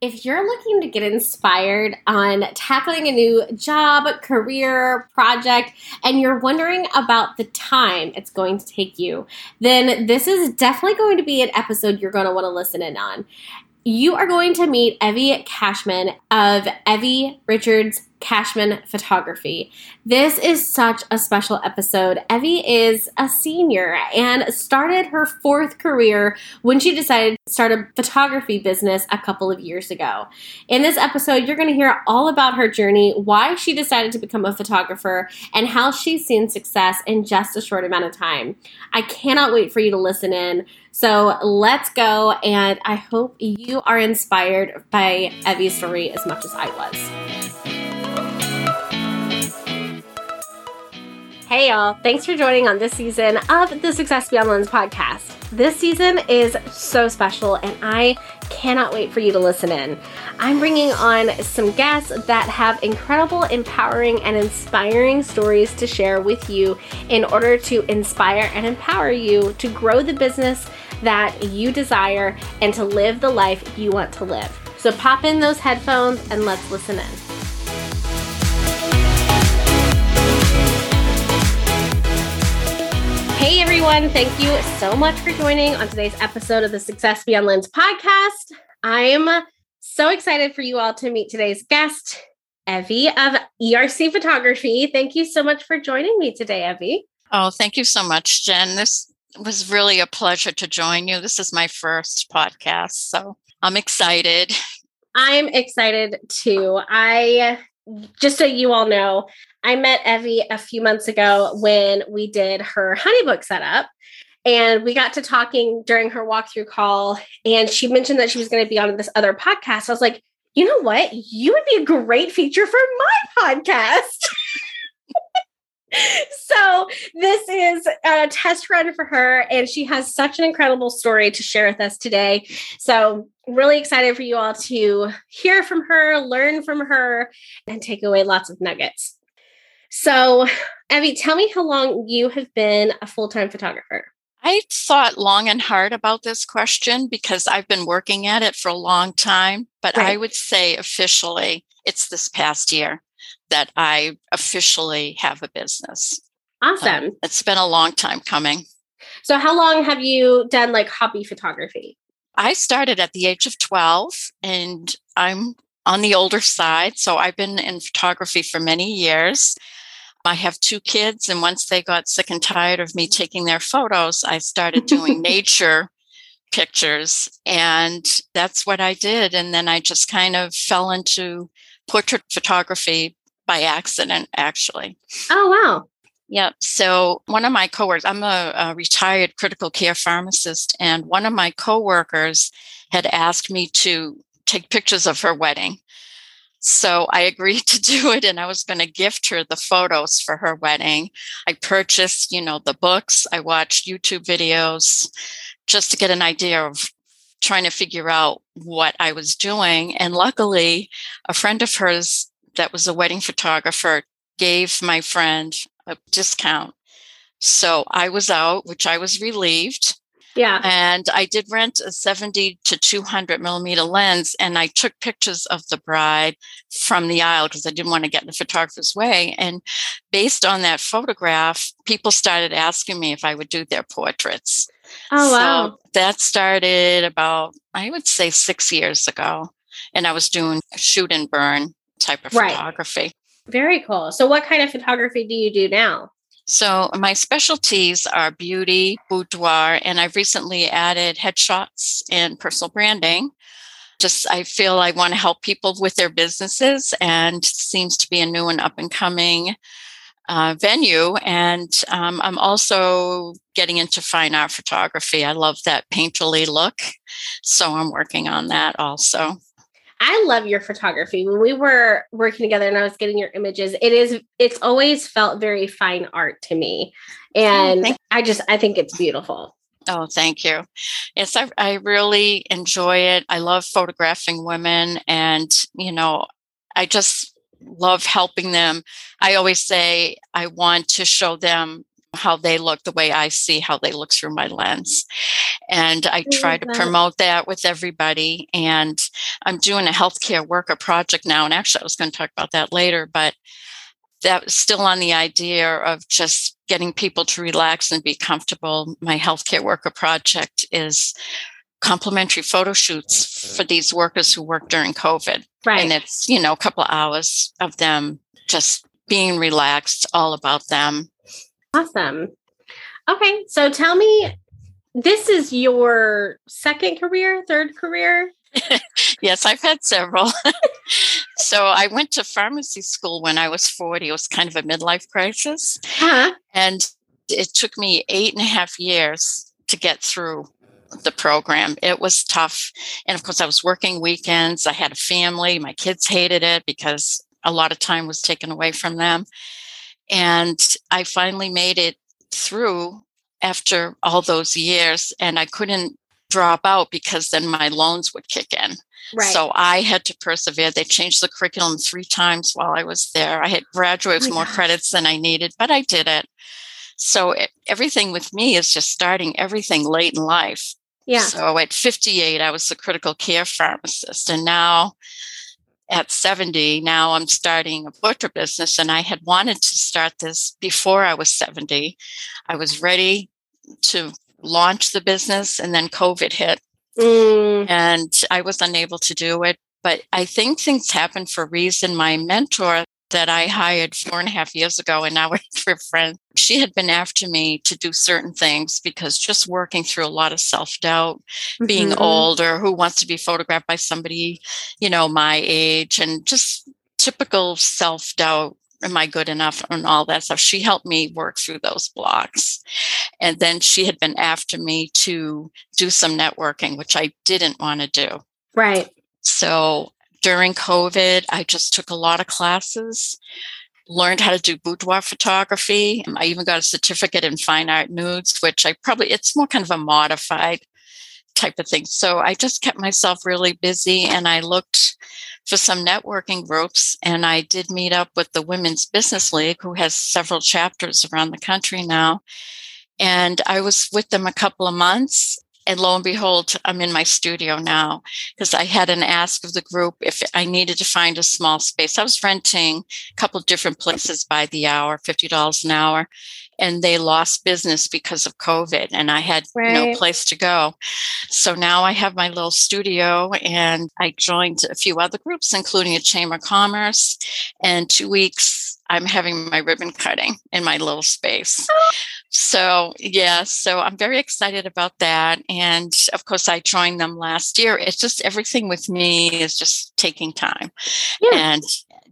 if you're looking to get inspired on tackling a new job, career, project, and you're wondering about the time it's going to take you, then this is definitely going to be an episode you're going to want to listen in on. You are going to meet Evie Cashman of Evie Richards Cashman Photography. This is such a special episode. Evie is a senior and started her fourth career when she decided to start a photography business a couple of years ago. In this episode, you're going to hear all about her journey, why she decided to become a photographer, and how she's seen success in just a short amount of time. I cannot wait for you to listen in. So let's go, and I hope you are inspired by Evie's story as much as I was. Hey, y'all. Thanks for joining on this season of the Success Beyond Lens podcast. This season is so special, and I cannot wait for you to listen in. I'm bringing on some guests that have incredible, empowering, and inspiring stories to share with you in order to inspire and empower you to grow the business that you desire and to live the life you want to live. So pop in those headphones and let's listen in. Everyone, thank you so much for joining on today's episode of the Success Beyond Lens podcast. I'm so excited for you all to meet today's guest, Evie of ERC Photography. Thank you so much for joining me today, Evie. Oh, thank you so much, Jen. This was really a pleasure to join you. This is my first podcast, so I'm excited. I'm excited too. I just so you all know, I met Evie a few months ago when we did her HoneyBook setup. And we got to talking during her walkthrough call. And she mentioned that she was going to be on this other podcast. I was like, you know what? You would be a great feature for my podcast. so this is a test run for her and she has such an incredible story to share with us today so really excited for you all to hear from her learn from her and take away lots of nuggets so, Evie, tell me how long you have been a full time photographer. I thought long and hard about this question because I've been working at it for a long time, but right. I would say officially it's this past year that I officially have a business. Awesome. Um, it's been a long time coming. So, how long have you done like hobby photography? I started at the age of 12 and I'm on the older side. So, I've been in photography for many years. I have two kids, and once they got sick and tired of me taking their photos, I started doing nature pictures. And that's what I did. And then I just kind of fell into portrait photography by accident, actually. Oh, wow. Yep. So one of my coworkers, I'm a, a, retired critical care pharmacist, and one of my coworkers had asked me to take pictures of her wedding. So I agreed to do it and I was going to gift her the photos for her wedding. I purchased, you know, the books, I watched YouTube videos just to get an idea of trying to figure out what I was doing. And luckily, a friend of hers that was a wedding photographer gave my friend a discount. So I was out, which I was relieved. Yeah. And I did rent a 70 to 200 millimeter lens and I took pictures of the bride from the aisle because I didn't want to get in the photographer's way. And based on that photograph, people started asking me if I would do their portraits. Oh, wow. So that started about, I would say, six years ago. And I was doing shoot and burn type of right. photography. Very cool. So, what kind of photography do you do now? So my specialties are beauty, boudoir, and I've recently added headshots and personal branding. Just I feel I want to help people with their businesses, and seems to be a new and up and coming uh, venue. And um, I'm also getting into fine art photography. I love that painterly look, so I'm working on that also. I love your photography. When we were working together and I was getting your images, it is it's always felt very fine art to me. Oh, and oh, I just I think it's beautiful. Oh, thank you. Yes, I, I really enjoy it. I love photographing women and, you know, I just love helping them. I always say I want to show them how they look the way I see how they look through my lens. And I try to mm-hmm. promote that with everybody. And I'm doing a healthcare worker project now. And actually, I was going to talk about that later, but that was still on the idea of just getting people to relax and be comfortable. My healthcare worker project is complimentary photo shoots for these workers who work during COVID. Right. And it's, you know, a couple of hours of them just being relaxed, all about them. Awesome. Okay. So tell me, this is your second career, third career? yes, I've had several. so I went to pharmacy school when I was 40. It was kind of a midlife crisis. Uh-huh. And it took me eight and a half years to get through the program. It was tough. And of course, I was working weekends. I had a family. My kids hated it because a lot of time was taken away from them. And I finally made it through after all those years. And I couldn't drop out because then my loans would kick in. Right. So I had to persevere. They changed the curriculum three times while I was there. I had graduated oh with oh more gosh. credits than I needed, but I did it. So it, everything with me is just starting everything late in life. Yeah. So at 58, I was the critical care pharmacist. And now at 70, now I'm starting a butcher business. And I had wanted to start this before I was 70. I was ready to launch the business, and then COVID hit. Mm. And I was unable to do it. But I think things happen for a reason. My mentor that I hired four and a half years ago, and now we're friends. She had been after me to do certain things because just working through a lot of self doubt, mm-hmm. being older, who wants to be photographed by somebody, you know, my age, and just typical self doubt. Am I good enough and all that stuff? She helped me work through those blocks. And then she had been after me to do some networking, which I didn't want to do. Right. So during COVID, I just took a lot of classes, learned how to do boudoir photography. I even got a certificate in fine art nudes, which I probably, it's more kind of a modified type of thing. So I just kept myself really busy and I looked for some networking groups and I did meet up with the Women's Business League, who has several chapters around the country now. And I was with them a couple of months and lo and behold, I'm in my studio now because I had an ask of the group if I needed to find a small space. I was renting a couple different places by the hour, $50 an hour, and they lost business because of COVID and I had right. no place to go. So now I have my little studio and I joined a few other groups, including a Chamber of Commerce. And two weeks, I'm having my ribbon cutting in my little space. Oh. So, yeah, so I'm very excited about that. And of course, I joined them last year. It's just everything with me is just taking time. Yeah. And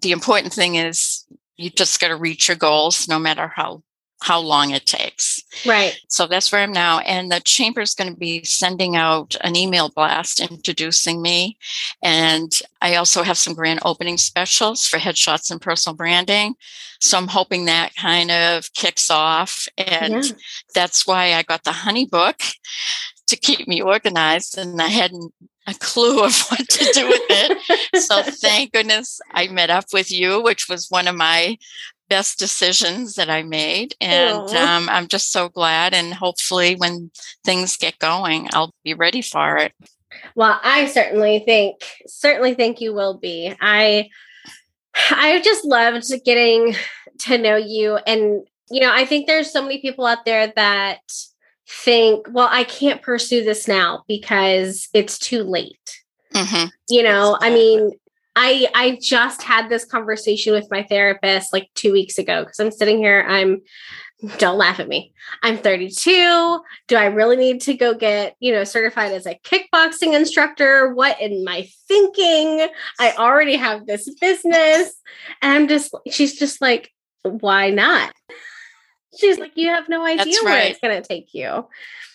the important thing is you just got to reach your goals no matter how how long it takes. Right. So that's where I'm now. And the chamber is going to be sending out an email blast introducing me. And I also have some grand opening specials for headshots and personal branding. So I'm hoping that kind of kicks off. And yeah. that's why I got the HoneyBook to keep me organized. And I hadn't a clue of what to do with it. so thank goodness I met up with you, which was one of my best decisions that I made. And um, I'm just so glad. And hopefully, when things get going, I'll be ready for it. Well, I certainly think, certainly think you will be. I, I just loved getting to know you. And, you know, I think there's so many people out there that think, well, I can't pursue this now because it's too late. Mm-hmm. You know, I mean, I I just had this conversation with my therapist like 2 weeks ago cuz I'm sitting here I'm don't laugh at me. I'm 32. Do I really need to go get, you know, certified as a kickboxing instructor? What in my thinking? I already have this business. And I'm just she's just like, why not? She's like, you have no idea That's where right. it's going to take you.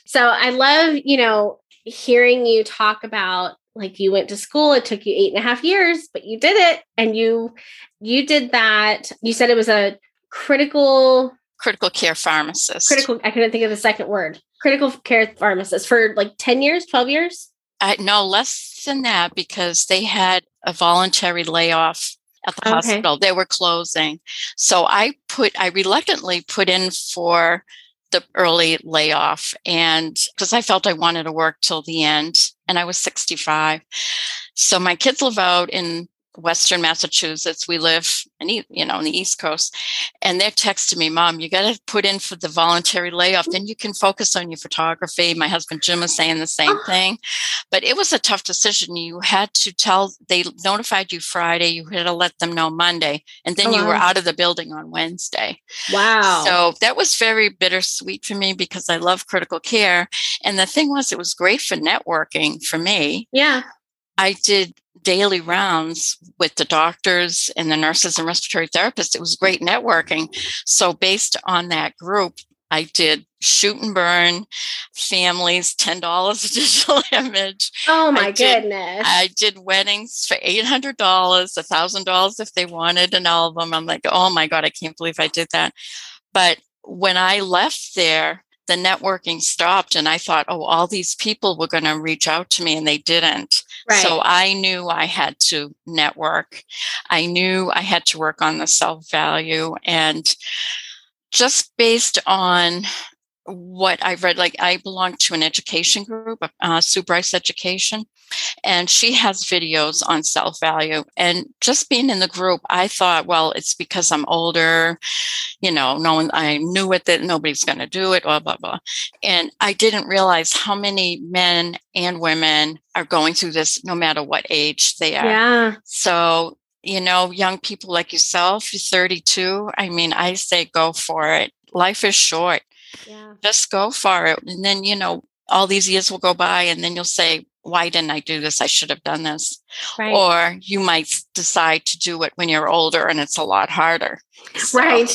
So I love, you know, hearing you talk about like you went to school it took you eight and a half years but you did it and you you did that. You said it was a critical critical care pharmacist. Critical i couldn't think of the second word. Critical care pharmacist for like 10 years 12 years? I, no less than that because they had a voluntary layoff at the oh, okay. hospital. They were closing. So i put, I reluctantly put in for the early layoff and because I felt I wanted to work till the end and I was 65. So my kids live out in Western Massachusetts. We live in, you know, on the East Coast. And they're texting me, Mom, you got to put in for the voluntary layoff. Then you can focus on your photography. My husband Jim was saying the same oh. thing. But it was a tough decision. You had to tell, they notified you Friday. You had to let them know Monday. And then oh, you wow. were out of the building on Wednesday. Wow. So that was very bittersweet for me because I love critical care. And the thing was, it was great for networking for me. Yeah. I did daily rounds with the doctors and the nurses and respiratory therapists. It was great networking. So, based on that group, I did shoot and burn families, $10 a digital image. Oh my I did, goodness. I did weddings for $800, $1,000 if they wanted an album. I'm like, oh my God, I can't believe I did that. But when I left there, the networking stopped and I thought, oh, all these people were going to reach out to me and they didn't. Right. So I knew I had to network. I knew I had to work on the self value and just based on what I've read, like I belong to an education group, uh, Sue Bryce Education, and she has videos on self value. And just being in the group, I thought, well, it's because I'm older, you know, no one, I knew it that nobody's going to do it, blah, blah, blah. And I didn't realize how many men and women are going through this no matter what age they are. Yeah. So, you know, young people like yourself, you're 32. I mean, I say go for it. Life is short yeah. Just go for it. And then, you know, all these years will go by and then you'll say, why didn't I do this? I should have done this. Right. Or you might decide to do it when you're older and it's a lot harder. So right.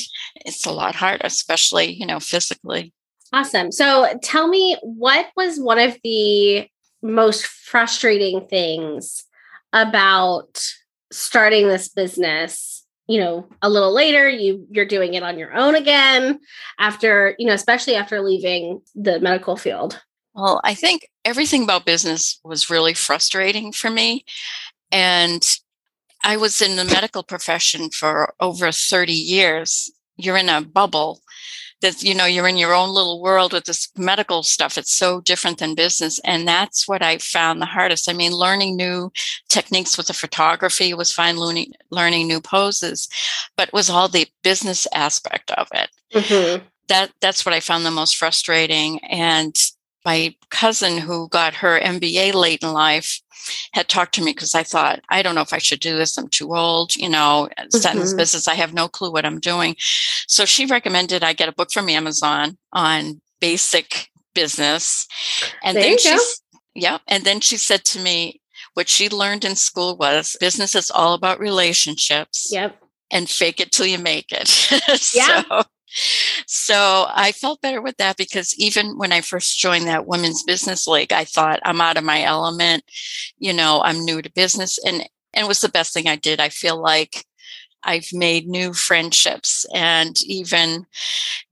It's a lot harder, especially, you know, physically. Awesome. So tell me, what was one of the most frustrating things about starting this business you know a little later you you're doing it on your own again after you know especially after leaving the medical field. Well i think everything about business was really frustrating for me. And i was in the medical profession for over 30 years. You're in a bubble that you know you're in your own little world with this medical stuff. It's so different than business and that's what i found the hardest. I mean learning new techniques with the photography was fine learning learning new poses but was all the business aspect of it. Mm-hmm. that that's what i found the most frustrating and my cousin who got her mba late in life had talked to me because I thought, I don't know if I should do this. I'm too old, you know, sentence mm-hmm. business. I have no clue what I'm doing. So she recommended I get a book from Amazon on basic business. And there then she, yeah. And then she said to me, what she learned in school was business is all about relationships. Yep. And fake it till you make it. yeah. so, so I felt better with that because even when I first joined that Women's Business League, I thought I'm out of my element. You know, I'm new to business and, and it was the best thing I did. I feel like I've made new friendships. And even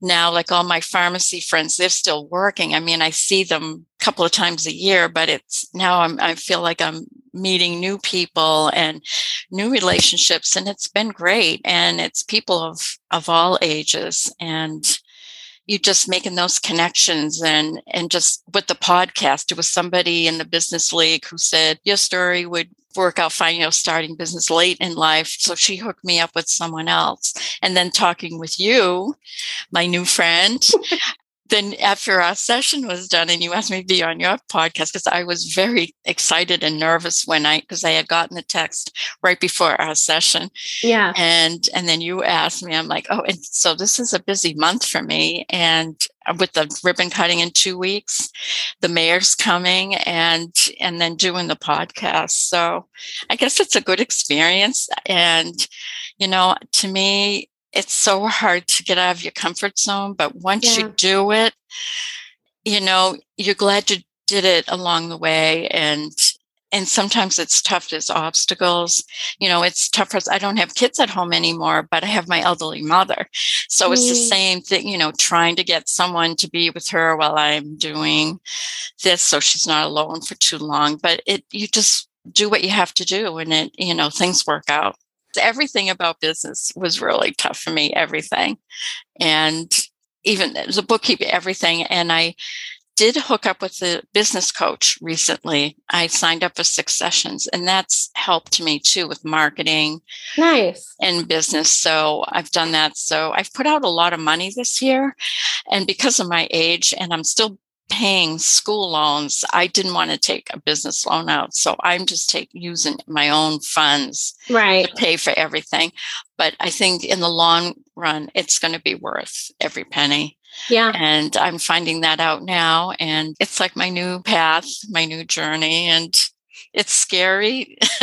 now, like all my pharmacy friends, they're still working. I mean, I see them a couple of times a year, but it's now I'm, I feel like I'm meeting new people and new relationships. And it's been great. And it's people of, of all ages. And you just making those connections and and just with the podcast it was somebody in the business league who said your story would work out fine, you know, starting business late in life. So she hooked me up with someone else. And then talking with you, my new friend, then after our session was done and you asked me to be on your podcast because i was very excited and nervous when i because i had gotten the text right before our session. Yeah. And and then you asked me i'm like oh and so this is a busy month for me and uh, with the ribbon cutting in two weeks the mayor's coming and and then doing the podcast. So i guess it's a good experience and you know to me it's so hard to get out of your comfort zone, but once yeah. you do it, you know, you're glad you did it along the way and and sometimes it's tough as obstacles you know it's tough for us i don't have kids at home anymore but i have my elderly mother so mm. it's the mm. same thing you know trying to get someone to be with her while i'm doing this so she's not alone for too long but it you just do what you have to do and it you know things work out everything about business was really tough for me, everything. And even the bookkeeping, everything. And I did hook up with a business coach recently. I signed up for six sessions, and that's helped me too with marketing. Nice. And business. So I've done that. So I've put out a lot of money this year. And because of my age, and I'm still paying school loans, I didn't want to take a business loan out. So I'm just take, using my own funds right. to pay for everything. But I think in the long run, it's going to be worth every penny. Yeah. And I'm finding that out now. And it's like my new path, my new journey. And it's scary.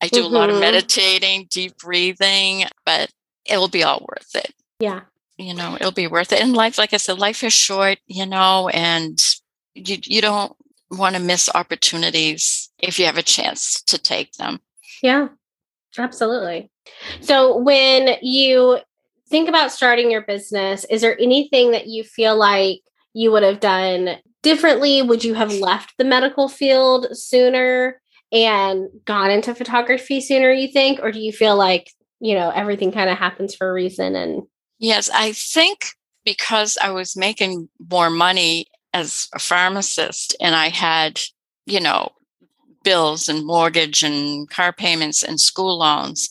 I do mm-hmm. a lot of mm-hmm. meditating, deep breathing, but it'll be all worth it. Yeah you know it'll be worth it. And life like i said life is short you know and you you don't want to miss opportunities if you have a chance to take them. Yeah absolutely. So when you think about starting your business is there anything that you feel like you would have done differently? Would you have left the medical field sooner and gone into photography sooner you think? Or do you feel like you know everything kind of happens for a reason and Yes, I think because I was making more money as a pharmacist and I had, you know, bills and mortgage and car payments and school loans,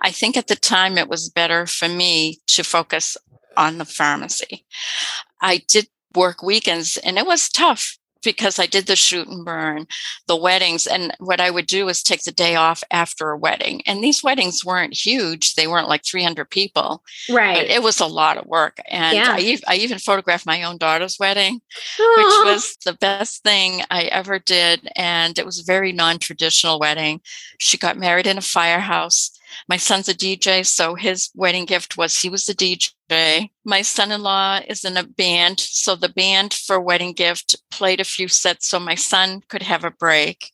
I think at the time it was better for me to focus on the pharmacy. I did work weekends and it was tough because I did the shoot and burn, the weddings. And what I would do is take the day off after a wedding. And these weddings weren't huge, they weren't like 300 people. Right. it was a lot of work. And yeah. I, I, even photographed my own daughter's wedding, Aww. which was the best thing I ever did. And it was a very non traditional wedding. She got married in a firehouse. My son's a DJ, so his wedding gift was he was the DJ. My son in law is in a band, so the band for wedding gift played a few sets so my son could have a break.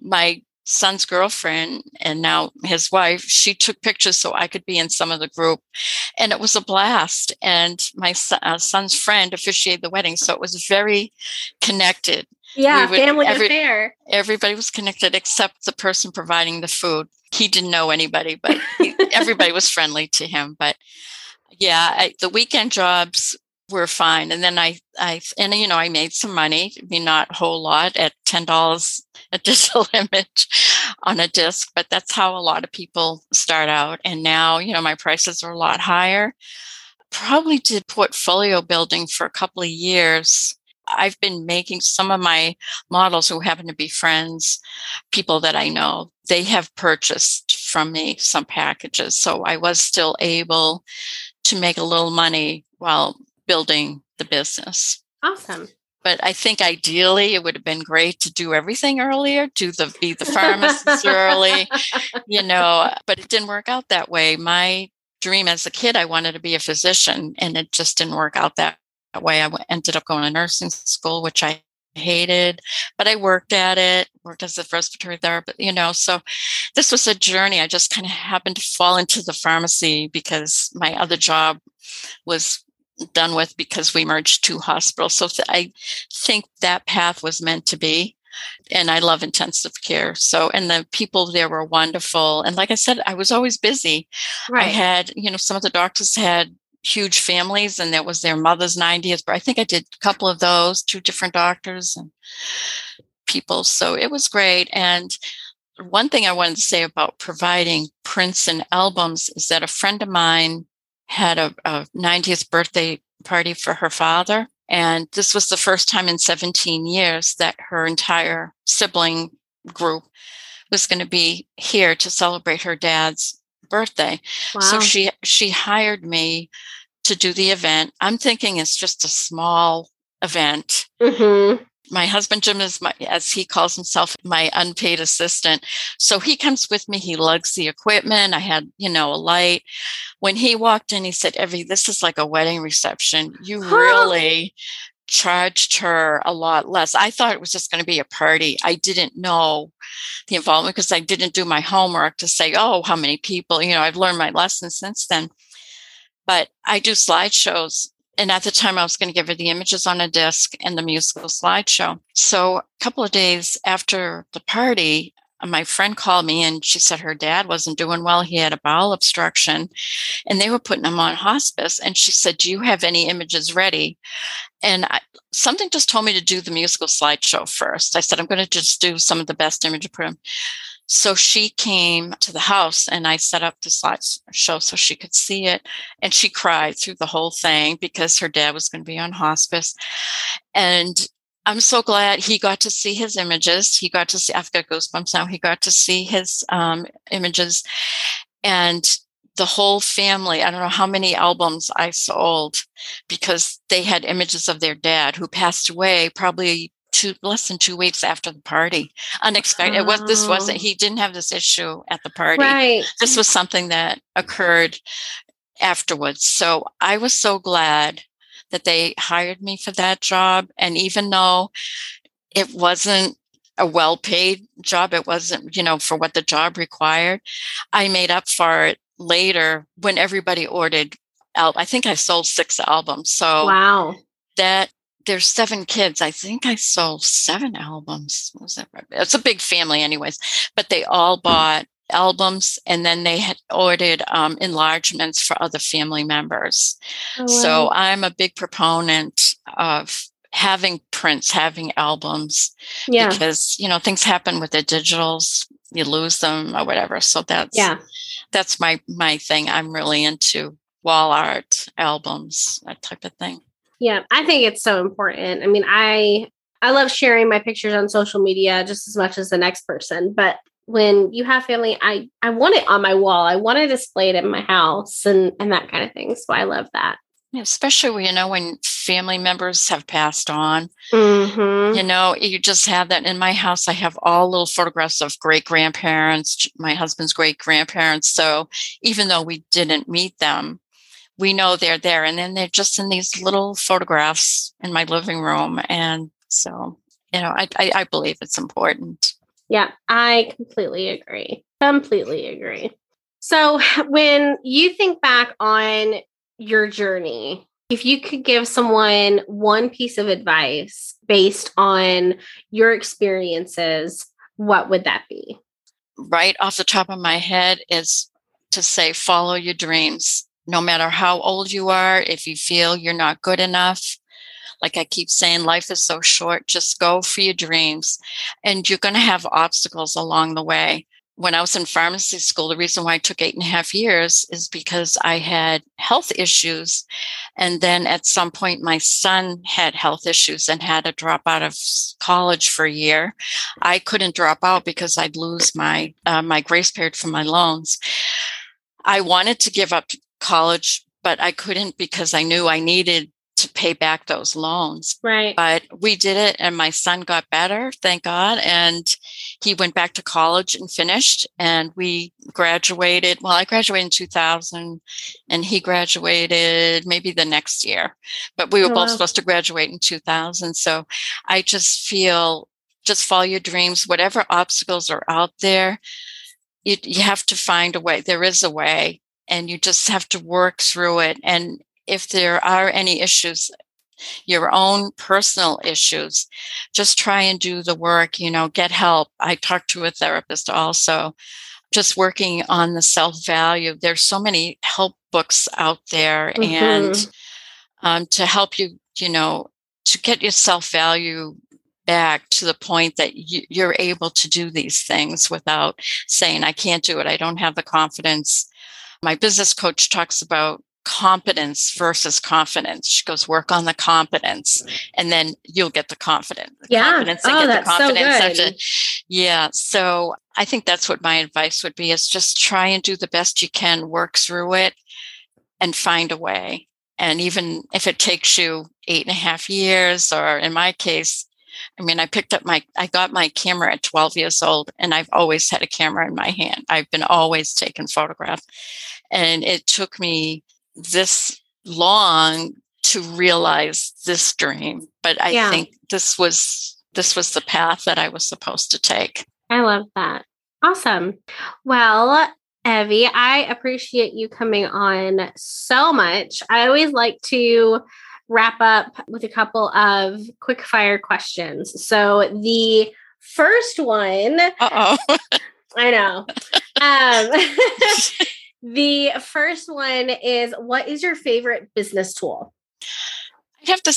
My son's girlfriend and now his wife she took pictures so i could be in some of the group and it was a blast and my uh, son's friend officiated the wedding so it was very connected yeah would, family every, affair everybody was connected except the person providing the food he didn't know anybody, but he, everybody was friendly to him. But yeah, I, the weekend jobs were fine. And then I, I, and you know, I made some money, I mean, not a whole lot at $10 a digital image on a disc, but that's how a lot of people start out. And now, you know, my prices are a lot higher. Probably did portfolio building for a couple of years I've been making some of my models who happen to be friends, people that I know, they have purchased from me some packages. So I was still able to make a little money while building the business. Awesome. But I think ideally it would have been great to do everything earlier, do the be the pharmacist early, you know, but it didn't work out that way. My dream as a kid, I wanted to be a physician and it just didn't work out that way. I ended up going to nursing school, which I hated, but I worked at it, worked as a respiratory therapist, you know. So this was a journey. I just kind of happened to fall into the pharmacy because my other job was done with because we merged two hospitals. So th- I think that path was meant to be. And I love intensive care. So, and the people there were wonderful. And like I said, I was always busy. Right. I had, you know, some of the doctors had huge families and that was their mother's 90th but i think i did a couple of those two different doctors and people so it was great and one thing i wanted to say about providing prints and albums is that a friend of mine had a, a 90th birthday party for her father and this was the first time in 17 years that her entire sibling group was going to be here to celebrate her dad's birthday. Wow. So she she hired me to do the event. I'm thinking it's just a small event. Mm-hmm. My husband Jim is my, as he calls himself, my unpaid assistant. So he comes with me. He lugs the equipment. I had, you know, a light. When he walked in, he said, "Evie, this is like a wedding reception. You really charged her a lot less. I thought it was just going to be a party. I didn't know the involvement because I didn't do my homework to say, oh, how many people, you know, I've learned my lesson since then. But I do slideshows. And at the time, I was going to give her the images on a disc and the musical slideshow. So a couple of days after the party, my friend called me and she said her dad wasn't doing well. He had a bowel obstruction and they were putting him on hospice. And she said, Do you have any images ready? And I, something just told me to do the musical slideshow first. I said, I'm going to just do some of the best images. Put them. So she came to the house and I set up the slideshow so she could see it. And she cried through the whole thing because her dad was going to be on hospice. And I'm so glad he got to see his images. He got to see, I've got goosebumps now. He got to see his um, images and the whole family. I don't know how many albums I sold because they had images of their dad who passed away probably two less than two weeks after the party. Unexpected. Oh. It was this wasn't oh. he didn't have this issue at the party. Right. This was something that occurred afterwards. So I was so glad that they hired me for that job. And even though it wasn't a well paid job, it wasn't, you know, for what the job required, I made up for it later when everybody ordered. Al- I think I sold six albums. So wow, that there's seven kids. I think I sold seven albums. Was that right? It's a big family, anyways. But they all bought albums and then they had ordered um, enlargements for other family members. Oh, wow. So I'm a big proponent of having prints, having albums, yeah. because you know things happen with the digitals, you lose them or whatever. So that's yeah, that's my my thing. I'm really into wall art, albums, that type of thing. Yeah, I think it's so important. I mean, I I love sharing my pictures on social media just as much as the next person, but when you have family, I I want it on my wall. I want to display it in my house and and that kind of thing. So I love that. Yeah, especially when you know when family members have passed on. Mm-hmm. You know, you just have that in my house. I have all little photographs of great grandparents, my husband's great grandparents. So even though we didn't meet them, we know they're there, and then they're just in these little photographs in my living room. And so, you know, I, I, I believe it's important. Yeah, I completely agree. Completely agree. So, when you think back on your journey, if you could give someone one piece of advice based on your experiences, what would that be? Right off the top of my head is to say, follow your dreams. No matter how old you are, if you feel you're not good enough, like I keep saying, life is so short. Just go for your dreams. And you're going to have obstacles along the way. When I was in pharmacy school, the reason why I took eight and a half years is because I had health issues. And then at some point, my son had health issues and had to drop out of college for a year. I couldn't drop out because I'd lose my, uh, my grace period for my loans. I wanted to give up college, but I couldn't because I knew I needed to pay back those loans. Right. But we did it and my son got better, thank God. And he went back to college and finished and we graduated. Well, I graduated in 2000 and he graduated maybe the next year, but we were oh, both wow. supposed to graduate in 2000. So I just feel just follow your dreams, whatever obstacles are out there. You, you have to find a way. There is a way and you just have to work through it. And if there are any issues, your own personal issues, just try and do the work, you know, get help. I talked to a therapist also, just working on the self value. There's so many help books out there mm-hmm. and um, to help you, you know, to get your self value back to the point that you, are able to do these things without saying, I can't do it. I don't have the confidence. My business coach talks about competence versus confidence. She goes, work on the competence and then you'll get the confidence. The yeah. Confidence oh, get that's the confidence. So good. yeah. So I think that's what my advice would be is just try and do the best you can, work through it and find a way. And even if it takes you eight and a half years, or in my case, I mean, I picked up my, I got my camera at 12 years old and I've always had a camera in my hand. I've been always taking photographs. And it took me this long to realize this dream but i yeah. think this was this was the path that i was supposed to take i love that awesome well evie i appreciate you coming on so much i always like to wrap up with a couple of quick fire questions so the first one. Oh. I know. Um, the first one is what is your favorite business tool? I'd have to,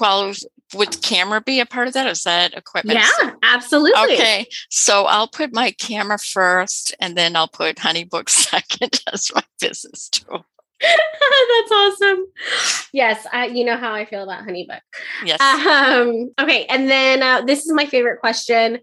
well, would camera be a part of that? Is that equipment? Yeah, absolutely. Okay. So I'll put my camera first and then I'll put HoneyBook second as my business tool. That's awesome. Yes, I, you know how I feel about HoneyBook. Yes. Um, okay, and then uh, this is my favorite question.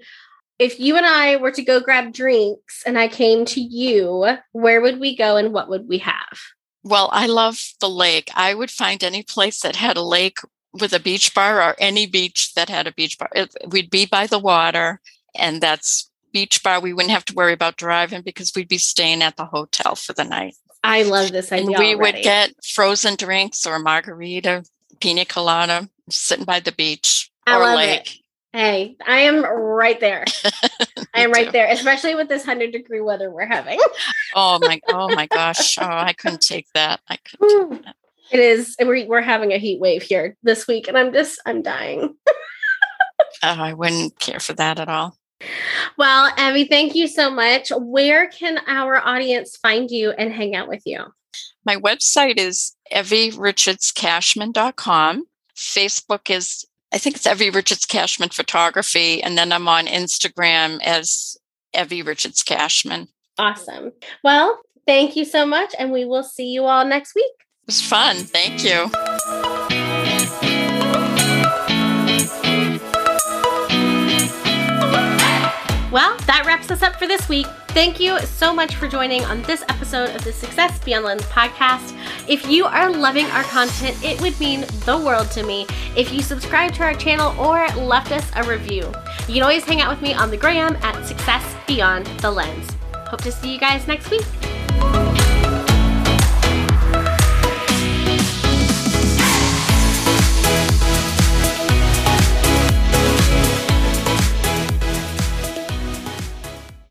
If you and I were to go grab drinks and I came to you, where would we go and what would we have? Well, I love the lake. I would find any place that had a lake with a beach bar or any beach that had a beach bar. We'd be by the water, and that's beach bar. We wouldn't have to worry about driving because we'd be staying at the hotel for the night. I love this idea. And we already. would get frozen drinks or margarita, pina colada, sitting by the beach I or lake. it. Hey, I am right there. I am right too. there, especially with this hundred degree weather we're having. Oh my! Oh my gosh! Oh, I couldn't take that. I couldn't. Take that. It is. We're, we're having a heat wave here this week, and I'm just I'm dying. Oh, I wouldn't care for that at all. Well, Evie, thank you so much. Where can our audience find you and hang out with you? My website is evierichardscashman.com. Facebook is, I think it's Evie Richards Cashman Photography. And then I'm on Instagram as Evie Richards Cashman. Awesome. Well, thank you so much, and we will see you all next week. It was fun. Thank you. Well, that wraps us up for this week. Thank you so much for joining on this episode of the Success Beyond Lens podcast. If you are loving our content, it would mean the world to me if you subscribe to our channel or left us a review. You can always hang out with me on the gram at Success Beyond the Lens. Hope to see you guys next week.